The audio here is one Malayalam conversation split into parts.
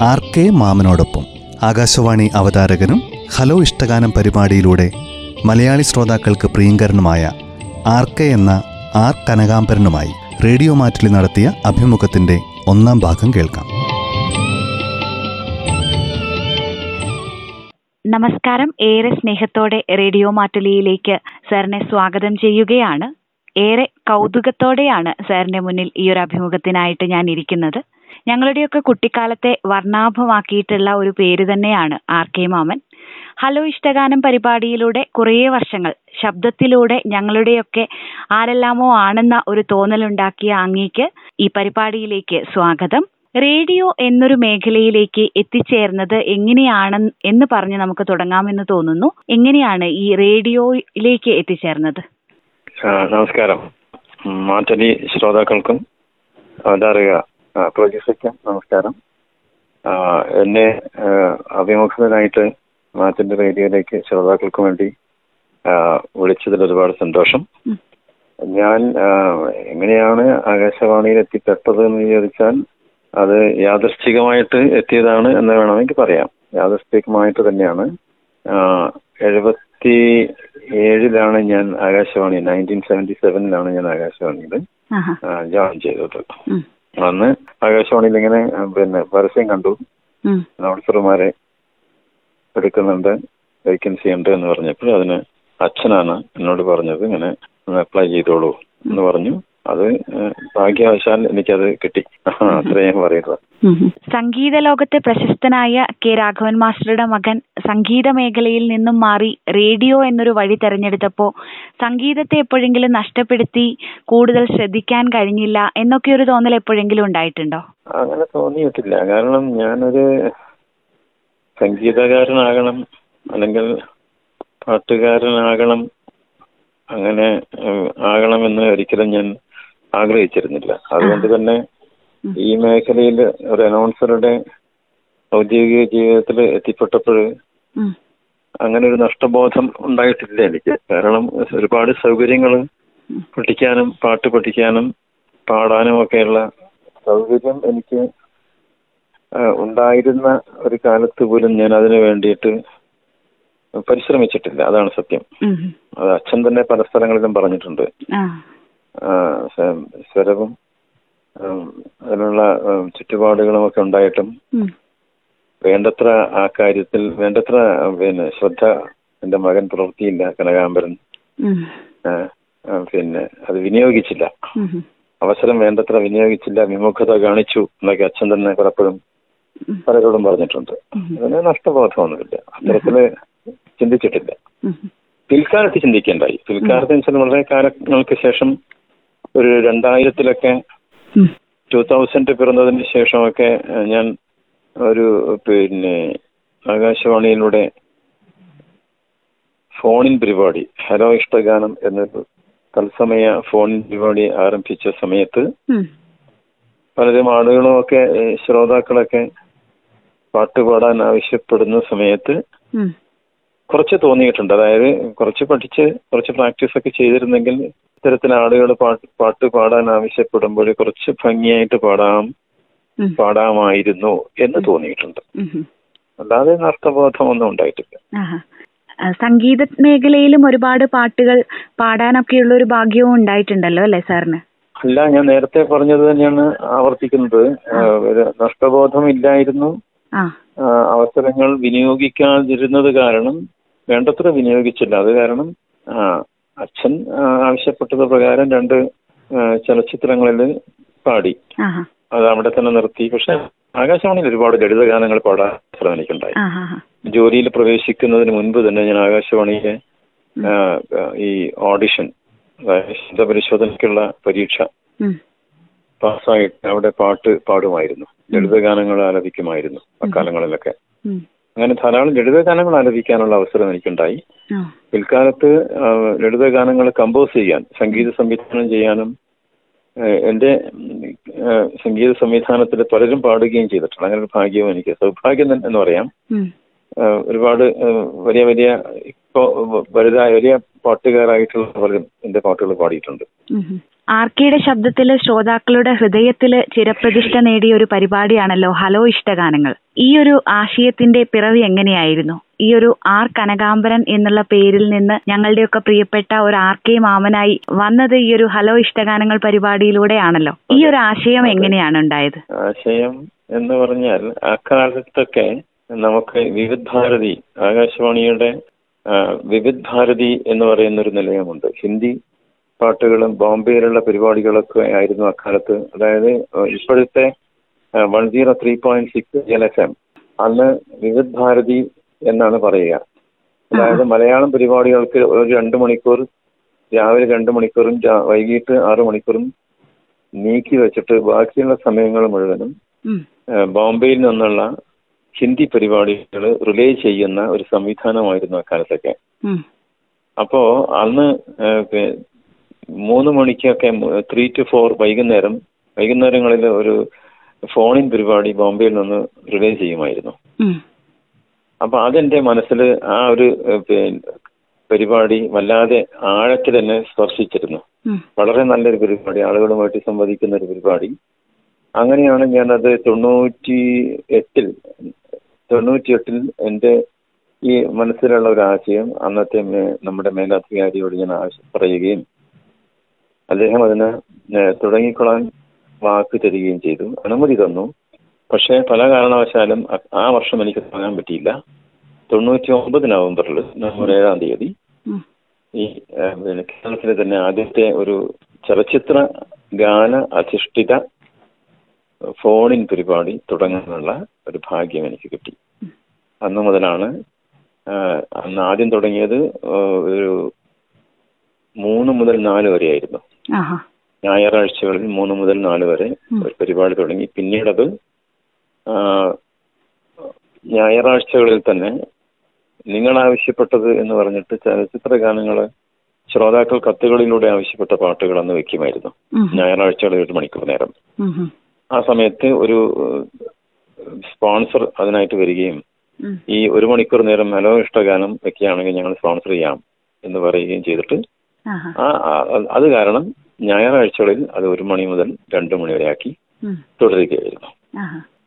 ആർ കെ മാമനോടൊപ്പം ആകാശവാണി അവതാരകനും ഹലോ ഇഷ്ടഗാനം പരിപാടിയിലൂടെ മലയാളി ശ്രോതാക്കൾക്ക് പ്രിയങ്കരനുമായ ആർ കെ എന്ന ആർ കനകാംബരനുമായി റേഡിയോ മാറ്റിൽ നടത്തിയ അഭിമുഖത്തിന്റെ ഒന്നാം ഭാഗം കേൾക്കാം. നമസ്കാരം. ഏറെ സ്നേഹത്തോടെ റേഡിയോ മാറ്റുലിയിലേക്ക് സാറിനെ സ്വാഗതം ചെയ്യുകയാണ്. ഏറെ കൗതുകത്തോടെയാണ് സാറിന്റെ മുന്നിൽ ഈ ഒരു അഭിമുഖത്തിനായിട്ട് ഞാൻ ഇരിക്കുന്നത് ഞങ്ങളുടെയൊക്കെ കുട്ടിക്കാലത്തെ വർണാഭമാക്കിയിട്ടുള്ള ഒരു പേര് തന്നെയാണ് ആർ കെ മാമൻ. ഹലോ ഇഷ്ടഗാനം പരിപാടിയിലൂടെ കുറേ വർഷങ്ങൾ ശബ്ദത്തിലൂടെ ഞങ്ങളുടെയൊക്കെ ആരെല്ലാമോ ആണെന്ന ഒരു തോന്നലുണ്ടാക്കിയ അങ്ങേക്ക് ഈ പരിപാടിയിലേക്ക് സ്വാഗതം. റേഡിയോ എന്നൊരു മേഖലയിലേക്ക് എത്തിച്ചേർന്നത് എങ്ങനെയാണ് എന്ന് പറഞ്ഞ് നമുക്ക് തുടങ്ങാമെന്ന് തോന്നുന്നു. എങ്ങനെയാണ് ഈ റേഡിയോയിലേക്ക് എത്തിച്ചേർന്നത്? നമസ്കാരം. ശ്രോതാക്കൾക്കും അവതാരക ആ, പ്രൊഡ്യൂസർക്കും നമസ്കാരം. എന്നെ അഭിമുഖത്തിനായിട്ട് മാറ്റിന്റെ റേഡിയോയിലേക്ക് ശ്രോതാക്കൾക്ക് വേണ്ടി വിളിച്ചതിൽ ഒരുപാട് സന്തോഷം. ഞാൻ എങ്ങനെയാണ് ആകാശവാണിയിൽ എത്തിപ്പെട്ടത് എന്ന് ചോദിച്ചാൽ അത് യാദൃശ്ചികമായിട്ട് എത്തിയതാണ് എന്ന് വേണമെങ്കിൽ പറയാം. യാദൃശ്ചികമായിട്ട് തന്നെയാണ്. എഴുപത്തി ഏഴിലാണ് ഞാൻ ആകാശവാണി നയന്റീൻ സെവന്റി സെവനിലാണ് ഞാൻ ആകാശവാണിയിൽ. ജോയിൻ ചെയ്തത്. അന്ന് ആകാശവാണിയിൽ ഇങ്ങനെ പിന്നെ പരസ്യം കണ്ടു. അനൗൺസർമാരെ എടുക്കുന്നുണ്ട് വേക്കൻസി ഉണ്ട് എന്ന് പറഞ്ഞപ്പോൾ അതിന് അച്ഛനാണ് എന്നോട് പറഞ്ഞത് ഇങ്ങനെ അപ്ലൈ ചെയ്തോളൂ എന്ന് പറഞ്ഞു. അത് ഭാഗ്യവശാൽ എനിക്കത് കിട്ടി. അത്രയും ഞാൻ പറയുന്നത്. സംഗീത ലോകത്തെ പ്രശസ്തനായ കെ രാഘവൻ മാസ്റ്ററുടെ മകൻ സംഗീത മേഖലയിൽ നിന്നും മാറി റേഡിയോ എന്നൊരു വഴി തെരഞ്ഞെടുത്തപ്പോ സംഗീതത്തെ എപ്പോഴെങ്കിലും നഷ്ടപ്പെടുത്തി കൂടുതൽ ശ്രദ്ധിക്കാൻ കഴിഞ്ഞില്ല എന്നൊക്കെ ഒരു തോന്നൽ എപ്പോഴെങ്കിലും ഉണ്ടായിട്ടുണ്ടോ? അങ്ങനെ തോന്നിയിട്ടില്ല. കാരണം ഞാനൊരു സംഗീതകാരനാകണം അല്ലെങ്കിൽ പാട്ടുകാരനാകണം അങ്ങനെ ആകണമെന്ന് ഒരിക്കലും ഞാൻ ആഗ്രഹിച്ചിരുന്നില്ല. അതുകൊണ്ട് തന്നെ ഈ മേഖലയിൽ ഒരു അനൗൺസറുടെ ഔദ്യോഗിക ജീവിതത്തിൽ എത്തിപ്പെട്ടപ്പോൾ അങ്ങനെ ഒരു നഷ്ടബോധം ഉണ്ടായിട്ടില്ല എനിക്ക്. കാരണം ഒരുപാട് സൗകര്യങ്ങൾ പഠിക്കാനും പാട്ട് പഠിക്കാനും പാടാനും ഒക്കെയുള്ള സൗകര്യം എനിക്ക് ഉണ്ടായിരുന്ന ഒരു കാലത്ത് പോലും ഞാൻ അതിനു വേണ്ടിയിട്ട് പരിശ്രമിച്ചിട്ടില്ല. അതാണ് സത്യം. അത് അച്ഛൻ തന്നെ പല സ്ഥലങ്ങളിലും പറഞ്ഞിട്ടുണ്ട്. സ്വരവും അതിനുള്ള ഉം, ചുറ്റുപാടുകളും ഒക്കെ ഉണ്ടായിട്ടും വേണ്ടത്ര ആ കാര്യത്തിൽ വേണ്ടത്ര പിന്നെ ശ്രദ്ധ എന്റെ മകൻ പുലർത്തിയില്ല കനകാംബരൻ. പിന്നെ അത് വിനിയോഗിച്ചില്ല. അവസരം വേണ്ടത്ര വിനിയോഗിച്ചില്ല വിമുഖത കാണിച്ചു എന്നൊക്കെ അച്ഛൻ തന്നെ പലപ്പോഴും. പലരോടും പറഞ്ഞിട്ടുണ്ട്. അതിന് നഷ്ടബോധമൊന്നുമില്ല. അത്തരത്തിൽ ചിന്തിച്ചിട്ടില്ല. പിൽക്കാലത്ത് ചിന്തിക്കേണ്ടായി. പിൽക്കാലത്ത് വെച്ചാൽ വളരെ കാലങ്ങൾക്ക് ശേഷം ഒരു രണ്ടായിരത്തിലൊക്കെ. ടൂ തൗസൻഡ് പിറന്നതിന് ശേഷമൊക്കെ ഞാൻ ഒരു പിന്നെ ആകാശവാണിയിലൂടെ ഫോണിൻ പരിപാടി ഹലോ ഇഷ്ടഗാനം എന്നൊരു തത്സമയ ഫോണിൻ പരിപാടി ആരംഭിച്ച സമയത്ത്. പലരും ആളുകളും ഒക്കെ ശ്രോതാക്കളൊക്കെ പാട്ട് പാടാൻ ആവശ്യപ്പെടുന്ന സമയത്ത് കുറച്ച് തോന്നിയിട്ടുണ്ട്. അതായത് കുറച്ച് പഠിച്ച് കുറച്ച് പ്രാക്ടീസ് ഒക്കെ ചെയ്തിരുന്നെങ്കിൽ ഇത്തരത്തിൽ ആളുകൾ പാട്ട് പാട്ട് പാടാൻ ആവശ്യപ്പെടുമ്പോൾ കുറച്ച് ഭംഗിയായിട്ട് പാടാം. പാടാമായിരുന്നു എന്ന് തോന്നിയിട്ടുണ്ട്. അല്ലാതെ അർത്ഥബോധം ഒന്നും ഉണ്ടായിട്ടില്ല. സംഗീത മേഖലയിലും ഒരുപാട് പാട്ടുകൾ പാടാനൊക്കെയുള്ള ഒരു ഭാഗ്യവും ഉണ്ടായിട്ടുണ്ടല്ലോ അല്ലേ സാറിന്? അല്ല ഞാൻ നേരത്തെ പറഞ്ഞത് തന്നെയാണ് ആവർത്തിക്കുന്നത്. നഷ്ടബോധം ഇല്ലായിരുന്നു അവസരങ്ങൾ വിനിയോഗിക്കാതിരുന്നത് കാരണം വേണ്ടത്ര വിനിയോഗിച്ചില്ല. അത് കാരണം അച്ഛൻ ആവശ്യപ്പെട്ടത് പ്രകാരം രണ്ട് ചലച്ചിത്രങ്ങളിൽ പാടി. അത് അവിടെ തന്നെ നിർത്തി. പക്ഷെ ആകാശവാണിയിൽ ഒരുപാട് ലളിത ഗാനങ്ങൾ പാടാൻ ശ്രമം എനിക്കുണ്ടായി. ജോലിയിൽ പ്രവേശിക്കുന്നതിന് മുൻപ് തന്നെ ഞാൻ ആകാശവാണിയിലെ ഈ ഓഡിഷൻ അതായത് ശബ്ദപരിശോധനയ്ക്കുള്ള പരീക്ഷ. പാസ്സായിട്ട് അവിടെ പാട്ട് പാടുമായിരുന്നു. ലളിത ഗാനങ്ങൾ ആലപിക്കുമായിരുന്നു അക്കാലങ്ങളിലൊക്കെ. അങ്ങനെ ധാരാളം ലളിത ഗാനങ്ങൾ ആലപിക്കാനുള്ള അവസരം എനിക്കുണ്ടായി. പിൽക്കാലത്ത് ലളിത ലളിതഗാനങ്ങൾ കമ്പോസ് ചെയ്യാൻ സംഗീത സംവിധാനം ചെയ്യാനും എന്റെ സംഗീത സംവിധാനത്തിൽ പലരും പാടുകയും ചെയ്തിട്ടുണ്ട്. അങ്ങനെ ഒരു ഭാഗ്യവും എനിക്ക് സൗഭാഗ്യം തന്നെ എന്ന് പറയാം. ഒരുപാട് വലിയ വലിയ ഇപ്പോ വലുതായ വലിയ പാട്ടുകാരായിട്ടുള്ള പലരും എന്റെ പാട്ടുകൾ പാടിയിട്ടുണ്ട്. ആർക്കിയുടെ ശബ്ദത്തിൽ ശ്രോതാക്കളുടെ ഹൃദയത്തിൽ ചിരപ്രതിഷ്ഠ നേടിയ ഒരു പരിപാടിയാണല്ലോ ഹലോ ഇഷ്ടഗാനങ്ങൾ. ഈ ഒരു ആശയത്തിന്റെ പിറവി എങ്ങനെയായിരുന്നു? ഈ ഒരു ആർ കനകാംബരൻ എന്നുള്ള പേരിൽ നിന്ന് ഞങ്ങളുടെയൊക്കെ പ്രിയപ്പെട്ട ഒരു ആർ കെ മാമനായി വന്നത് ഈ ഒരു ഹലോ ഇഷ്ടഗാനങ്ങൾ പരിപാടിയിലൂടെയാണല്ലോ. ഈ ഒരു ആശയം എങ്ങനെയാണ് ഉണ്ടായത്? ആശയം എന്ന് പറഞ്ഞാൽ അക്കാലത്തൊക്കെ നമുക്ക് വിവിധ് ഭാരതി ആകാശവാണിയുടെ വിവിധ് ഭാരതി എന്ന് പറയുന്ന ഒരു നിലയമുണ്ട്. ഹിന്ദി പാട്ടുകളും ബോംബെയിലുള്ള പരിപാടികളൊക്കെ ആയിരുന്നു അക്കാലത്ത്. അതായത് ഇപ്പോഴത്തെ one zero three point six L F M അന്ന് വിവിധ് ഭാരതി എന്നാണ് പറയുക. അതായത് മലയാളം പരിപാടികൾക്ക് ഒരു രണ്ട് മണിക്കൂർ രാവിലെ രണ്ട് മണിക്കൂറും വൈകിട്ട് ആറ് മണിക്കൂറും നീക്കി വെച്ചിട്ട് ബാക്കിയുള്ള സമയങ്ങൾ മുഴുവനും. ബോംബെയിൽ നിന്നുള്ള ഹിന്ദി പരിപാടികൾ റിലേ ചെയ്യുന്ന ഒരു സംവിധാനമായിരുന്നു അക്കാലത്തൊക്കെ. അപ്പോ അന്ന് മൂന്ന് മണിക്കൊക്കെ ത്രീ ടു ഫോർ വൈകുന്നേരം വൈകുന്നേരങ്ങളിൽ ഒരു ഫോണിൻ പരിപാടി ബോംബെയിൽ നിന്ന് റിലേ ചെയ്യുമായിരുന്നു. അപ്പൊ അതെന്റെ മനസ്സിൽ ആ ഒരു പരിപാടി വല്ലാതെ ആഴത്തിൽ തന്നെ സ്പർശിച്ചിരുന്നു. വളരെ നല്ലൊരു പരിപാടി ആളുകളുമായിട്ട് സംവദിക്കുന്ന ഒരു പരിപാടി അങ്ങനെയാണ് ഞാനത് തൊണ്ണൂറ്റി എട്ടിൽ തൊണ്ണൂറ്റി എട്ടിൽ എന്റെ ഈ മനസ്സിലുള്ള ഒരു ആശയം അന്നത്തെ നമ്മുടെ മേലധികാരിയോട് ഞാൻ പറയുകയും അദ്ദേഹം അതിന് തുടങ്ങിക്കൊള്ളാൻ വാക്ക് തരികയും ചെയ്തു. അനുമതി തന്നു. പക്ഷേ പല കാരണവശാലും ആ വർഷം എനിക്ക് തുടങ്ങാൻ പറ്റിയില്ല. തൊണ്ണൂറ്റി ഒമ്പത് നവംബറിൽ നവംബർ ഏഴാം തീയതി ഈ കേരളത്തിലെ തന്നെ ആദ്യത്തെ ഒരു ചലച്ചിത്ര ഗാന അധിഷ്ഠിത ഫോണിൻ പരിപാടി തുടങ്ങാനുള്ള ഒരു ഭാഗ്യം എനിക്ക് കിട്ടി. അന്ന് മുതലാണ് അന്ന് ആദ്യം തുടങ്ങിയത് ഒരു മൂന്ന് മുതൽ നാല് വരെയായിരുന്നു. ഞായറാഴ്ചകളിൽ മൂന്ന് മുതൽ നാല് വരെ ഒരു പരിപാടി തുടങ്ങി പിന്നീടത് ഞായറാഴ്ചകളിൽ തന്നെ നിങ്ങൾ ആവശ്യപ്പെട്ടത് എന്ന് പറഞ്ഞിട്ട് ചലച്ചിത്ര ഗാനങ്ങൾ ശ്രോതാക്കൾ കത്തുകളിലൂടെ ആവശ്യപ്പെട്ട പാട്ടുകൾ അന്ന് വെക്കുമായിരുന്നു. ഞായറാഴ്ചകളിൽ ഒരു മണിക്കൂർ നേരം. ആ സമയത്ത് ഒരു സ്പോൺസർ അതിനായിട്ട് വരികയും ഈ ഒരു മണിക്കൂർ നേരം ഹലോ ഇഷ്ടഗാനം വെക്കുകയാണെങ്കിൽ ഞങ്ങൾ സ്പോൺസർ ചെയ്യാം എന്ന് പറയുകയും ചെയ്തിട്ട്. ആ അത് കാരണം ഞായറാഴ്ചകളിൽ അത് ഒരു മണി മുതൽ രണ്ടു മണി വരെ ആക്കി. തുടരുകയായിരുന്നു.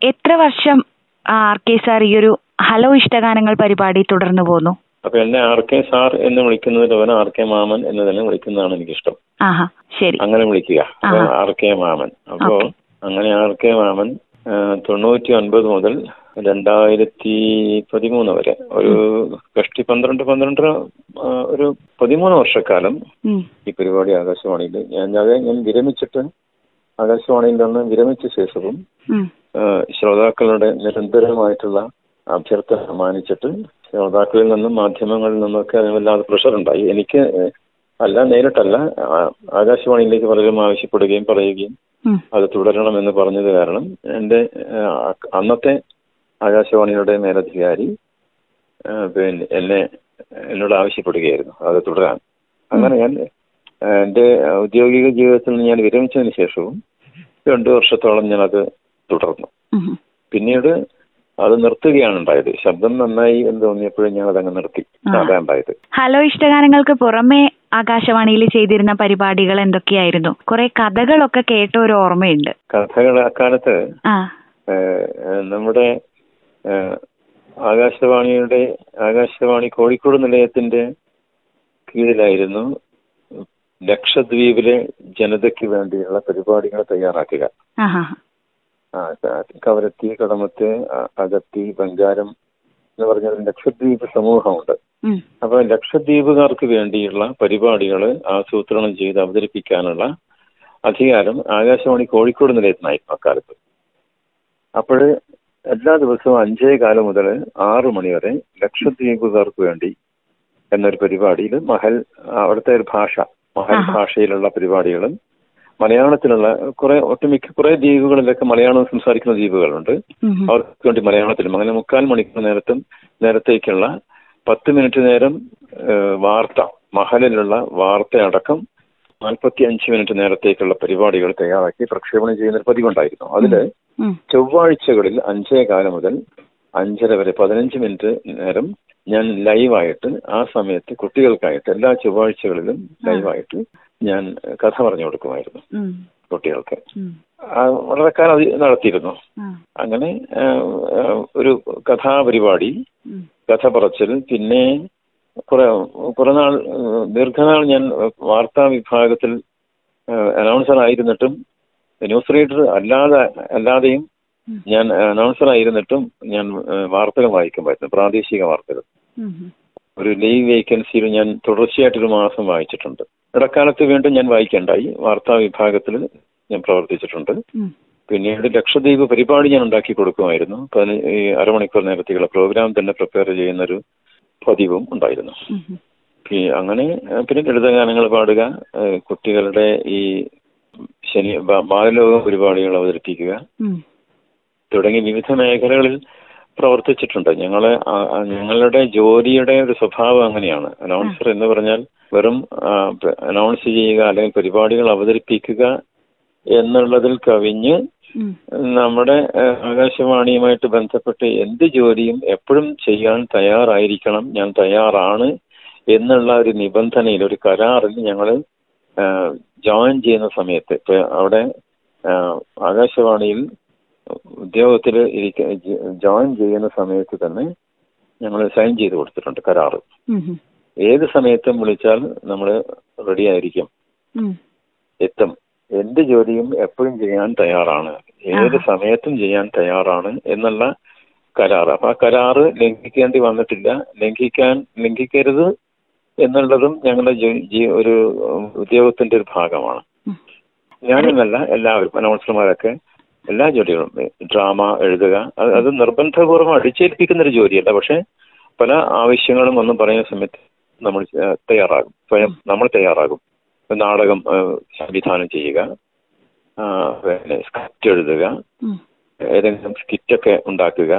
എത്ര വർഷം ആർ കെ സാർ ഈ ഒരു ഹലോ ഇഷ്ടഗാനങ്ങൾ പരിപാടി തുടർന്നു പോന്നു? അപ്പൊ എന്നെ ആർ കെ സാർ എന്ന് വിളിക്കുന്നതിന് പകരം ആർ കെ മാമൻ എന്ന് തന്നെ വിളിക്കുന്നതാണ് എനിക്കിഷ്ടം. ശരി. അങ്ങനെ വിളിക്കുക. ആർ കെ മാമൻ. അപ്പോ അങ്ങനെ ആർ കെ മാമൻ തൊണ്ണൂറ്റി ഒൻപത് മുതൽ രണ്ടായിരത്തി പതിമൂന്ന് വരെ. ഒരു കഷ്ടി പന്ത്രണ്ട് പന്ത്രണ്ടര ഒരു പതിമൂന്ന് വർഷക്കാലം ഈ പരിപാടി ആകാശവാണിയിൽ ഞാൻ അത് ഞാൻ വിരമിച്ചിട്ട് ആകാശവാണിയിൽ നിന്ന് വിരമിച്ച ശേഷവും. ശ്രോതാക്കളുടെ നിരന്തരമായിട്ടുള്ള അഭ്യർത്ഥന മാനിച്ചിട്ട് ശ്രോതാക്കളിൽ നിന്നും മാധ്യമങ്ങളിൽ നിന്നൊക്കെ അതിന് വല്ലാതെ പ്രഷർ ഉണ്ടായി എനിക്ക് അല്ല നേരിട്ടല്ല. ആകാശവാണിയിലേക്ക് പലരും ആവശ്യപ്പെടുകയും പറയുകയും അത് തുടരണം എന്ന് പറഞ്ഞത് കാരണം എന്റെ അന്നത്തെ ആകാശവാണിയുടെ മേലധികാരി പിന്നെ എന്നെ എന്നോട് ആവശ്യപ്പെടുകയായിരുന്നു. അത് തുടരാൻ. അങ്ങനെ ഞാൻ എന്റെ എന്റെ ഔദ്യോഗിക ജീവിതത്തിൽ നിന്ന് ഞാൻ വിരമിച്ചതിന് ശേഷവും രണ്ടു വർഷത്തോളം ഞാൻ അത് തുടർന്നു. പിന്നീട് അത് നിർത്തുകയാണ് ഉണ്ടായത്. ശബ്ദം നന്നായി എന്ന് തോന്നിയപ്പോഴും ഞാൻ അതങ്ങ് നിർത്തി ഉണ്ടായത്. ഹലോ ഇഷ്ടഗാനങ്ങൾക്ക് പുറമെ ആകാശവാണിയിൽ ചെയ്തിരുന്ന പരിപാടികൾ എന്തൊക്കെയായിരുന്നു? കുറെ കഥകളൊക്കെ കേട്ട ഒരു ഓർമ്മയുണ്ട്. കഥകൾ അക്കാലത്ത് നമ്മുടെ ആകാശവാണിയുടെ ആകാശവാണി കോഴിക്കോട് നിലയത്തിന്റെ കീഴിലായിരുന്നു ലക്ഷദ്വീപിലെ ജനതയ്ക്ക് വേണ്ടിയുള്ള പരിപാടികൾ തയ്യാറാക്കുക. കവരത്തി കടമത്ത് അകത്തി ബംഗാരം എന്ന് പറഞ്ഞ ലക്ഷദ്വീപ് സമൂഹമുണ്ട്. അപ്പൊ ലക്ഷദ്വീപുകാർക്ക് വേണ്ടിയുള്ള പരിപാടികൾ ആസൂത്രണം ചെയ്ത് അവതരിപ്പിക്കാനുള്ള അധികാരം ആകാശവാണി കോഴിക്കോട് നിലയത്തിനായിരുന്നു അക്കാലത്ത്. അപ്പോൾ എല്ലാ ദിവസവും അഞ്ചേ കാലം മുതൽ ആറു മണി വരെ ലക്ഷദ്വീപുകാർക്ക് വേണ്ടി എന്നൊരു പരിപാടിയിൽ മഹൽ അവിടുത്തെ ഒരു ഭാഷ മഹൽ ഭാഷയിലുള്ള പരിപാടികളും മലയാളത്തിലുള്ള കുറെ ഒട്ടുമിക്ക കുറെ ദ്വീപുകളിലൊക്കെ മലയാളം സംസാരിക്കുന്ന ദ്വീപുകളുണ്ട്. അവർക്ക് വേണ്ടി മലയാളത്തിലും അങ്ങനെ മുക്കാൽ മണിക്കൂർ നേരത്തും നേരത്തേക്കുള്ള പത്ത് മിനിറ്റ് നേരം വാർത്ത മഹലിലുള്ള വാർത്തയടക്കം നാൽപ്പത്തി അഞ്ച് മിനിറ്റ് നേരത്തേക്കുള്ള പരിപാടികൾ തയ്യാറാക്കി പ്രക്ഷേപണം ചെയ്യുന്ന ഒരു പതിവുണ്ടായിരുന്നു. അതിൽ. ചൊവ്വാഴ്ചകളിൽ അഞ്ചേ കാലം മുതൽ അഞ്ചര വരെ പതിനഞ്ച് മിനിറ്റ് നേരം ഞാൻ ലൈവായിട്ട് ആ സമയത്ത് കുട്ടികൾക്കായിട്ട് എല്ലാ ചൊവ്വാഴ്ചകളിലും ലൈവായിട്ട് ഞാൻ കഥ പറഞ്ഞു കൊടുക്കുമായിരുന്നു കുട്ടികൾക്ക്. വളരെ കാലം അത് നടത്തിയിരുന്നു. അങ്ങനെ ഒരു കഥാപരിപാടി. കഥ പറച്ചിൽ പിന്നെ കുറെ കുറെ നാൾ ദീർഘനാൾ ഞാൻ വാർത്താ വിഭാഗത്തിൽ അനൗൺസർ ആയിരുന്നിട്ടും ന്യൂസ് റീഡർ അല്ലാതെ അല്ലാതെയും ഞാൻ അനൗൺസർ ആയിരുന്നിട്ടും ഞാൻ വാർത്തകൾ വായിക്കുമായിരുന്നു പ്രാദേശിക വാർത്തകൾ. ഒരു ലീവ് വേക്കൻസിയിൽ ഞാൻ തുടർച്ചയായിട്ട് ഒരു മാസം വായിച്ചിട്ടുണ്ട്. ഇടക്കാലത്ത് വീണ്ടും ഞാൻ വായിക്കേണ്ടായി. വാർത്താ വിഭാഗത്തിൽ ഞാൻ പ്രവർത്തിച്ചിട്ടുണ്ട്. പിന്നീട് ലക്ഷദ്വീപ് പരിപാടി ഞാൻ ഉണ്ടാക്കി കൊടുക്കുമായിരുന്നു. ഈ അരമണിക്കൂർ നേരത്തേക്കുള്ള പ്രോഗ്രാം തന്നെ പ്രിപ്പയർ ചെയ്യുന്നൊരു പതിവും ഉണ്ടായിരുന്നു. അങ്ങനെ പിന്നെ പിന്നെ ലളിതഗാനങ്ങൾ പാടുക കുട്ടികളുടെ ഈ ശനി ബാലലോക പരിപാടികൾ അവതരിപ്പിക്കുക. തുടങ്ങി വിവിധ മേഖലകളിൽ പ്രവർത്തിച്ചിട്ടുണ്ട്. ഞങ്ങളെ ഞങ്ങളുടെ ജോലിയുടെ ഒരു സ്വഭാവം അങ്ങനെയാണ്. അനൗൺസർ എന്ന് പറഞ്ഞാൽ വെറും അനൗൺസ് ചെയ്യുക അല്ലെങ്കിൽ പരിപാടികൾ അവതരിപ്പിക്കുക എന്നുള്ളതിൽ കവിഞ്ഞ് നമ്മുടെ ആകാശവാണിയുമായിട്ട് ബന്ധപ്പെട്ട് എന്ത് ജോലിയും എപ്പോഴും ചെയ്യാൻ തയ്യാറായിരിക്കണം. ഞാൻ തയ്യാറാണ് എന്നുള്ള ഒരു നിബന്ധനയിൽ ഒരു കരാറിൽ ഞങ്ങൾ ജോയിൻ ചെയ്യുന്ന സമയത്ത് ഇപ്പൊ അവിടെ ആകാശവാണിയിൽ ഉദ്യോഗത്തിൽ ഇരിക്ക ജോയിൻ ചെയ്യുന്ന സമയത്ത് തന്നെ ഞങ്ങൾ സൈൻ ചെയ്ത് കൊടുത്തിട്ടുണ്ട് കരാറ്. ഏത് സമയത്തും വിളിച്ചാൽ നമ്മൾ റെഡി ആയിരിക്കും. എത്തും. എന്ത് ജോലിയും എപ്പോഴും ചെയ്യാൻ തയ്യാറാണ്. ഏത് സമയത്തും ചെയ്യാൻ തയ്യാറാണ് എന്നുള്ള കരാറ്. അപ്പൊ ആ കരാറ് ലംഘിക്കേണ്ടി വന്നിട്ടില്ല. ലംഘിക്കാൻ ലംഘിക്കരുത്. എന്നുള്ളതും ഞങ്ങളുടെ ഒരു ഉദ്യോഗത്തിന്റെ ഒരു ഭാഗമാണ്. ഞാനെന്നല്ല എല്ലാവരും അനൗൺസർമാരൊക്കെ എല്ലാ ജോലികളും ഡ്രാമ എഴുതുക അത് നിർബന്ധപൂർവം അടിച്ചേൽപ്പിക്കുന്ന ഒരു ജോലിയല്ല പക്ഷെ പല ആവശ്യങ്ങളും ഒന്നും പറയുന്ന സമയത്ത് നമ്മൾ തയ്യാറാകും സ്വയം നമ്മൾ തയ്യാറാകും നാടകം സംവിധാനം ചെയ്യുക പിന്നെ സ്ക്രിപ്റ്റ് എഴുതുക. ഏതെങ്കിലും സ്കിറ്റൊക്കെ ഉണ്ടാക്കുക.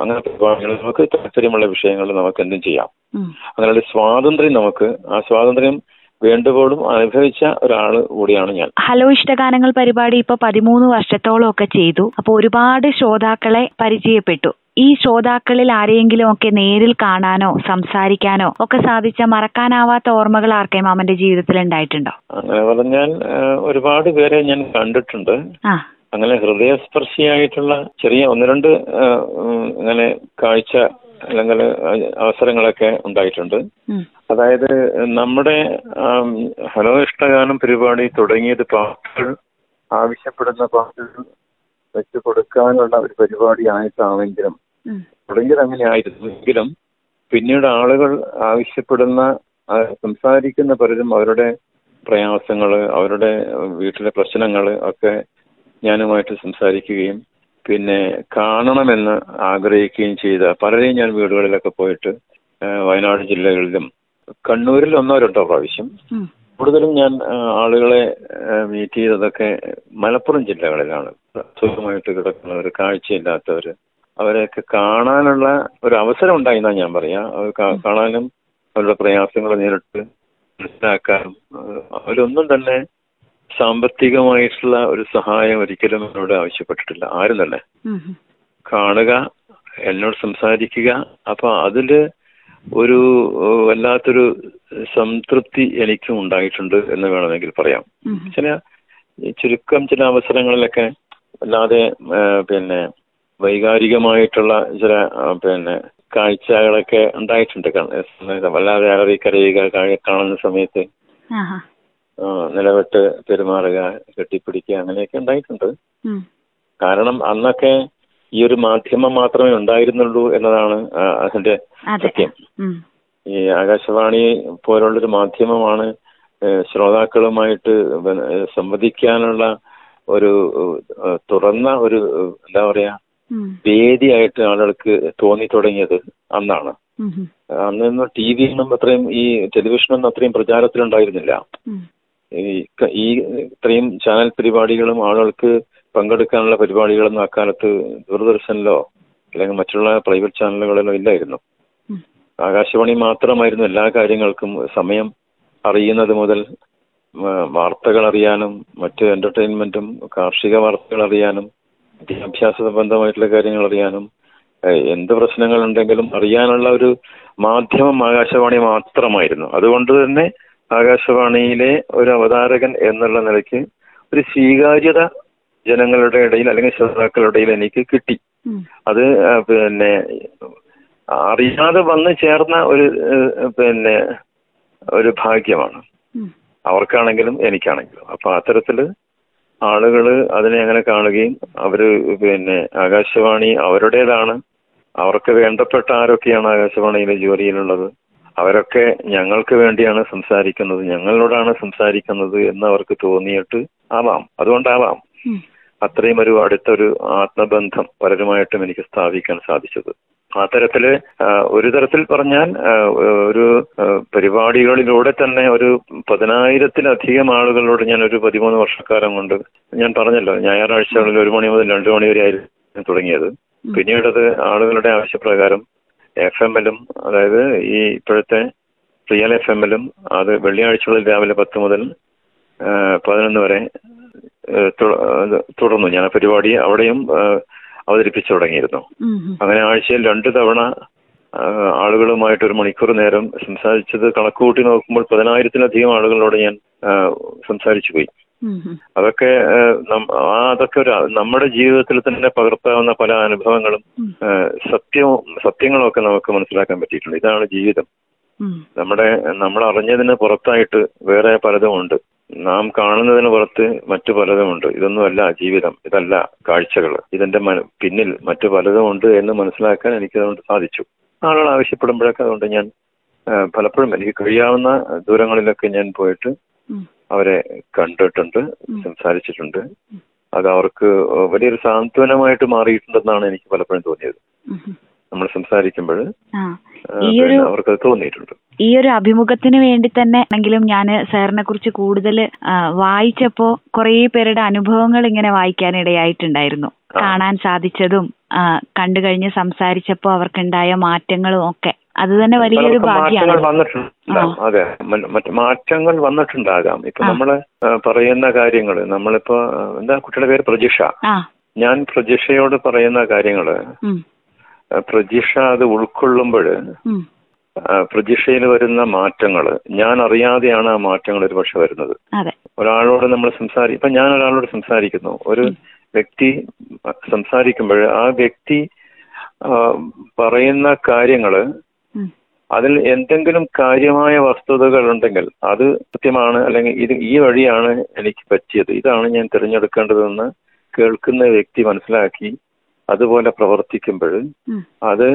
അങ്ങനത്തെ പരിപാടികൾ നമുക്ക് താല്പര്യമുള്ള വിഷയങ്ങൾ നമുക്ക് എന്തും ചെയ്യാം. അങ്ങനെയുള്ള സ്വാതന്ത്ര്യം നമുക്ക് ആ സ്വാതന്ത്ര്യം വേണ്ടുവോളും അനുഭവിച്ച ഒരാൾ കൂടിയാണ് ഞാൻ. ഹലോ ഇഷ്ടഗാനങ്ങൾ പരിപാടി ഇപ്പൊ പതിമൂന്ന് വർഷത്തോളം ഒക്കെ ചെയ്തു. അപ്പൊ ഒരുപാട് ശ്രോതാക്കളെ പരിചയപ്പെട്ടു. ഈ ശ്രോതാക്കളിൽ ആരെയെങ്കിലും ഒക്കെ നേരിൽ കാണാനോ സംസാരിക്കാനോ ഒക്കെ സാധിച്ച മറക്കാനാവാത്ത ഓർമ്മകൾ ആർക്കെ മാമന്റെ ജീവിതത്തിൽ ഉണ്ടായിട്ടുണ്ടോ? അങ്ങനെ പറഞ്ഞാൽ ഒരുപാട് പേരെ ഞാൻ കണ്ടിട്ടുണ്ട്. ആ. അങ്ങനെ ഹൃദയസ്പർശിയായിട്ടുള്ള ചെറിയ ഒന്ന് രണ്ട് അങ്ങനെ കാഴ്ച അല്ലെങ്കിൽ അവസരങ്ങളൊക്കെ ഉണ്ടായിട്ടുണ്ട്. അതായത് നമ്മുടെ ഹലോ ഇഷ്ടഗാനം പരിപാടി തുടങ്ങിയത് പാട്ടുകൾ ആവശ്യപ്പെടുന്ന പാട്ടുകൾ വെച്ച് കൊടുക്കാനുള്ള ഒരു പരിപാടി ആയിട്ടാണെങ്കിലും. തുടങ്ങിയത് അങ്ങനെ ആയിരുന്നെങ്കിലും പിന്നീട് ആളുകൾ ആവശ്യപ്പെടുന്ന സംസാരിക്കുന്ന പലരും അവരുടെ പ്രയാസങ്ങൾ അവരുടെ വീട്ടിലെ പ്രശ്നങ്ങൾ ഒക്കെ ഞാനുമായിട്ട് സംസാരിക്കുകയും പിന്നെ കാണണമെന്ന് ആഗ്രഹിക്കുകയും ചെയ്ത പലരെയും ഞാൻ വീടുകളിലൊക്കെ പോയിട്ട് വയനാട് ജില്ലകളിലും കണ്ണൂരിൽ ഒന്നോ രണ്ടോ പ്രാവശ്യം കൂടുതലും ഞാൻ ആളുകളെ മീറ്റ് ചെയ്തതൊക്കെ മലപ്പുറം ജില്ലകളിലാണ്. സുഖമായിട്ട് കിടക്കുന്നവർ കാഴ്ചയില്ലാത്തവർ അവരെയൊക്കെ കാണാനുള്ള ഒരു അവസരം ഉണ്ടായി എന്നാണ് ഞാൻ പറയാം. അവർ കാണാനും അവരുടെ പ്രയാസങ്ങൾ നേരിട്ട് മനസ്സിലാക്കാനും അവരൊന്നും തന്നെ സാമ്പത്തികമായിട്ടുള്ള ഒരു സഹായം ഒരിക്കലും എന്നോട് ആവശ്യപ്പെട്ടിട്ടില്ല. ആരും തന്നെ കാണുക എന്നോട് സംസാരിക്കുക. അപ്പൊ അതിൽ ഒരു വല്ലാത്തൊരു സംതൃപ്തി എനിക്കും ഉണ്ടായിട്ടുണ്ട് എന്ന് വേണമെങ്കിൽ പറയാം. ചില ചുരുക്കം ചില അവസരങ്ങളിലൊക്കെ അല്ലാതെ പിന്നെ വൈകാരികമായിട്ടുള്ള ചില പിന്നെ കാഴ്ചകളൊക്കെ ഉണ്ടായിട്ടുണ്ട്. വല്ലാതെ അലറി കരയുക കാ- കാണുന്ന സമയത്ത്. നിലവിട്ട് പെരുമാറുക കെട്ടിപ്പിടിക്കുക അങ്ങനെയൊക്കെ ഉണ്ടായിട്ടുണ്ട്. കാരണം അന്നൊക്കെ ഈ ഒരു മാധ്യമം മാത്രമേ ഉണ്ടായിരുന്നുള്ളൂ എന്നതാണ് അതിന്റെ അതെ. സത്യം. ഈ ആകാശവാണി പോലുള്ളൊരു മാധ്യമമാണ് ശ്രോതാക്കളുമായിട്ട് സംവദിക്കാനുള്ള ഒരു തുറന്ന ഒരു എന്താ പറയാ. വേദിയായിട്ട് ആളുകൾക്ക് തോന്നി തുടങ്ങിയത് അന്നാണ്. ഉം. ടി ടി വിയൊന്നും അത്രയും ഈ ടെലിവിഷനൊന്നും അത്രയും പ്രചാരത്തിലുണ്ടായിരുന്നില്ല. ഈ ഇത്രയും ചാനൽ പരിപാടികളും ആളുകൾക്ക് പങ്കെടുക്കാനുള്ള പരിപാടികളൊന്നും അക്കാലത്ത് ദൂരദർശനിലോ അല്ലെങ്കിൽ മറ്റുള്ള പ്രൈവറ്റ് ചാനലുകളിലോ ഇല്ലായിരുന്നു. ആകാശവാണി മാത്രമായിരുന്നു എല്ലാ കാര്യങ്ങൾക്കും സമയം അറിയുന്നത് മുതൽ വാർത്തകൾ അറിയാനും മറ്റ് എന്റർടൈൻമെന്റും കാർഷിക വാർത്തകൾ അറിയാനും വിദ്യാഭ്യാസ സംബന്ധമായിട്ടുള്ള കാര്യങ്ങൾ അറിയാനും എന്ത് പ്രശ്നങ്ങൾ ഉണ്ടെങ്കിലും അറിയാനുള്ള ഒരു മാധ്യമം ആകാശവാണി മാത്രമായിരുന്നു. അതുകൊണ്ട് തന്നെ ആകാശവാണിയിലെ ഒരു അവതാരകൻ എന്നുള്ള നിലയ്ക്ക് ഒരു സ്വീകാര്യത ജനങ്ങളുടെ ഇടയിൽ അല്ലെങ്കിൽ ശ്രോതാക്കളുടെ ഇടയിൽ എനിക്ക് കിട്ടി. അത് പിന്നെ അറിയാതെ വന്നു ചേർന്ന ഒരു പിന്നെ ഒരു ഭാഗ്യമാണ്. അവർക്കാണെങ്കിലും എനിക്കാണെങ്കിലും. അപ്പൊ അത്തരത്തിൽ ആളുകൾ അതിനെ അങ്ങനെ കാണുകയും അവർ പിന്നെ ആകാശവാണി അവരുടേതാണ്. അവർക്ക് വേണ്ടപ്പെട്ട ആരൊക്കെയാണ് ആകാശവാണിയിലെ ജോലിയിലുള്ളത്? അവരൊക്കെ ഞങ്ങൾക്ക് വേണ്ടിയാണ് സംസാരിക്കുന്നത് ഞങ്ങളോടാണ് സംസാരിക്കുന്നത് എന്ന് അവർക്ക് തോന്നിയിട്ട് ആവാം. അതുകൊണ്ടാവാം അത്രയും ഒരു അടുത്തൊരു ആത്മബന്ധം പലരുമായിട്ടും എനിക്ക് സ്ഥാപിക്കാൻ സാധിച്ചത്. ആ തരത്തിൽ ഒരു തരത്തിൽ പറഞ്ഞാൽ ഒരു പരിപാടികളിലൂടെ തന്നെ ഒരു പതിനായിരത്തിലധികം ആളുകളോട് ഞാൻ ഒരു പതിമൂന്ന് വർഷക്കാലം കൊണ്ട് ഞാൻ പറഞ്ഞല്ലോ ഞായറാഴ്ചകളിൽ ഒരു മണി മുതൽ രണ്ടു മണി വരെ ആയിരുന്നു തുടങ്ങിയത്. പിന്നീടത് ആളുകളുടെ ആവശ്യപ്രകാരം എഫ് എമ്മിലും അതായത് ഈ ഇപ്പോഴത്തെ റിയൽ എഫ് എമ്മിലും അത് വെള്ളിയാഴ്ചകളിൽ രാവിലെ പത്ത് മുതൽ പതിനൊന്ന് വരെ തുടർന്നു ഞാൻ പരിപാടി അവിടെയും അവതരിപ്പിച്ചു തുടങ്ങിയിരുന്നു. അങ്ങനെ ആഴ്ചയിൽ രണ്ട് തവണ ആളുകളുമായിട്ട് ഒരു മണിക്കൂർ നേരം സംസാരിച്ചത് കണക്കുകൂട്ടി നോക്കുമ്പോൾ പതിനായിരത്തിലധികം ആളുകളോട് ഞാൻ സംസാരിച്ചു പോയി. അതൊക്കെ ആ, അതൊക്കെ ഒരു നമ്മുടെ ജീവിതത്തിൽ തന്നെ പകർത്താവുന്ന പല അനുഭവങ്ങളും സത്യവും സത്യങ്ങളും ഒക്കെ നമുക്ക് മനസ്സിലാക്കാൻ പറ്റിയിട്ടുണ്ട്. ഇതാണ് ജീവിതം. നമ്മുടെ നമ്മൾ അറിഞ്ഞതിന് പുറത്തായിട്ട് വേറെ പലതുമുണ്ട് നാം കാണുന്നതിന് പുറത്ത് മറ്റു പലതുമുണ്ട് ഇതൊന്നുമല്ല ജീവിതം. ഇതല്ല കാഴ്ചകൾ. ഇതിന്റെ പിന്നിൽ മറ്റു പലതുമുണ്ട് എന്ന് മനസ്സിലാക്കാൻ എനിക്ക് അതുകൊണ്ട് സാധിച്ചു. ആളുകൾ ആവശ്യപ്പെടുമ്പോഴൊക്കെ അതുകൊണ്ട് ഞാൻ പലപ്പോഴും എനിക്ക് കഴിയാവുന്ന ദൂരങ്ങളിലൊക്കെ ഞാൻ പോയിട്ട്. അവരെ കണ്ടിട്ടുണ്ട്. സംസാരിച്ചിട്ടുണ്ട് അത് അവർക്ക് വലിയൊരു സാന്ത്വനമായിട്ട് മാറിയിട്ടുണ്ടെന്നാണ് എനിക്ക് പലപ്പോഴും തോന്നിയത്. നമ്മൾ സംസാരിക്കുമ്പോൾ പിന്നെ തോന്നിയിട്ടുണ്ട് ഈ ഒരു അഭിമുഖത്തിന് വേണ്ടി തന്നെ എങ്കിലും ഞാൻ സാറിനെ കുറിച്ച് കൂടുതൽ വായിച്ചപ്പോ കുറേ പേരുടെ അനുഭവങ്ങൾ ഇങ്ങനെ വായിക്കാനിടയായിട്ടുണ്ടായിരുന്നു. കാണാൻ സാധിച്ചതും കണ്ടു കഴിഞ്ഞ് സംസാരിച്ചപ്പോ അവർക്കുണ്ടായ മാറ്റങ്ങളും ഒക്കെ അത് തന്നെ വലിയൊരു ഭാഗ്യമാണ്. അതെ. മറ്റു മറ്റ് മാറ്റങ്ങൾ വന്നിട്ടുണ്ടാകാം. ഇപ്പൊ. നമ്മൾ പറയുന്ന കാര്യങ്ങൾ നമ്മളിപ്പോ എന്താ കുട്ടിയുടെ പേര് പ്രജിഷ. ഞാൻ പ്രജിഷയോട് പറയുന്ന കാര്യങ്ങൾ പ്രജിഷ അത് ഉൾക്കൊള്ളുമ്പോൾ പ്രതീക്ഷയിൽ പ്രജിഷയിൽ വരുന്ന മാറ്റങ്ങൾ ഞാൻ അറിയാതെയാണ് ആ മാറ്റങ്ങൾ ഒരു പക്ഷെ വരുന്നത്. ഒരാളോട് നമ്മൾ സംസാരി ഇപ്പൊ ഞാൻ ഒരാളോട് സംസാരിക്കുന്നു. ഒരു വ്യക്തി സംസാരിക്കുമ്പോൾ ആ വ്യക്തി പറയുന്ന കാര്യങ്ങൾ അതിൽ എന്തെങ്കിലും കാര്യമായ വസ്തുതകൾ ഉണ്ടെങ്കിൽ അത് സത്യമാണ് അല്ലെങ്കിൽ ഇത് ഈ വഴിയാണ് എനിക്ക് പറ്റിയത്. ഇതാണ് ഞാൻ തിരഞ്ഞെടുക്കേണ്ടതെന്ന് കേൾക്കുന്ന വ്യക്തി മനസ്സിലാക്കി അതുപോലെ പ്രവർത്തിക്കുമ്പോൾ അത്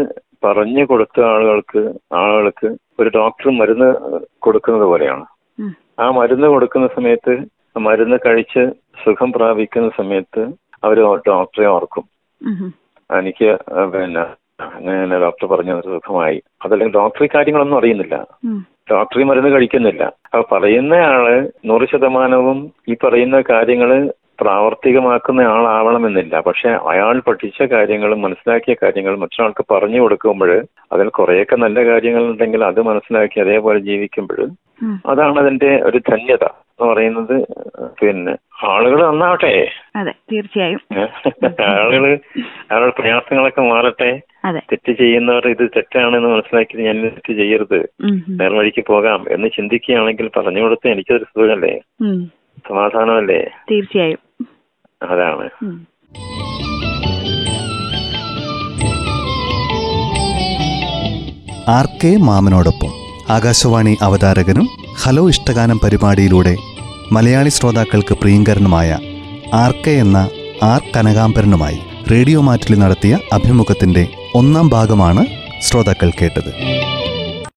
പറഞ്ഞു കൊടുത്ത ആളുകൾക്ക് ആളുകൾക്ക് ഒരു ഡോക്ടർ മരുന്ന് കൊടുക്കുന്നത് പോലെയാണ്. ആ മരുന്ന് കൊടുക്കുന്ന സമയത്ത് മരുന്ന് കഴിച്ച് സുഖം പ്രാപിക്കുന്ന സമയത്ത് അവർ ഡോക്ടറെ ഓർക്കും. എനിക്ക് പിന്നെ അങ്ങനെ ഡോക്ടർ പറഞ്ഞു സുഖമായി. അതല്ലെങ്കിൽ ഡോക്ടറി കാര്യങ്ങളൊന്നും അറിയുന്നില്ല. ഡോക്ടറി മരുന്ന് കഴിക്കുന്നില്ല. അപ്പൊ പറയുന്നയാൾ നൂറ് ശതമാനവും ഈ പറയുന്ന കാര്യങ്ങൾ പ്രാവർത്തികമാക്കുന്ന ആളാവണമെന്നില്ല. പക്ഷെ അയാൾ പഠിച്ച കാര്യങ്ങളും മനസ്സിലാക്കിയ കാര്യങ്ങളും മറ്റൊരാൾക്ക് പറഞ്ഞു കൊടുക്കുമ്പോൾ അതിൽ കുറേയൊക്കെ നല്ല കാര്യങ്ങൾ ഉണ്ടെങ്കിൽ അത് മനസ്സിലാക്കി അതേപോലെ ജീവിക്കുമ്പോഴും അതാണ് അതിന്റെ ഒരു ധന്യത എന്ന് പറയുന്നത് പിന്നെ ആളുകൾ നന്നാവട്ടെ. അതെ തീർച്ചയായും. ആളുകൾ ആളുടെ പ്രയാസങ്ങളൊക്കെ മാറട്ടെ. അതെ. തെറ്റ് ചെയ്യുന്നവർ ഇത് തെറ്റാണെന്ന് മനസ്സിലാക്കി ഞാൻ തെറ്റ് ചെയ്യരുത്. നേർവഴിക്ക് പോകാം എന്ന് ചിന്തിക്കുകയാണെങ്കിൽ പറഞ്ഞു കൊടുത്ത് എനിക്കൊരു സുഖമല്ലേ? സമാധാനമല്ലേ? തീർച്ചയായും. അതാണ്. ആർ കെ മാമനോടൊപ്പം ആകാശവാണി അവതാരകനും ഹലോ ഇഷ്ടഗാനം പരിപാടിയിലൂടെ മലയാളി ശ്രോതാക്കൾക്ക് പ്രിയങ്കരനുമായ ആർ കെ എന്ന ആർ കനകാംബരനുമായി റേഡിയോ മാറ്റിൽ നടത്തിയ അഭിമുഖത്തിന്റെ ഒന്നാം ഭാഗമാണ് ശ്രോതാക്കൾ കേട്ടത്.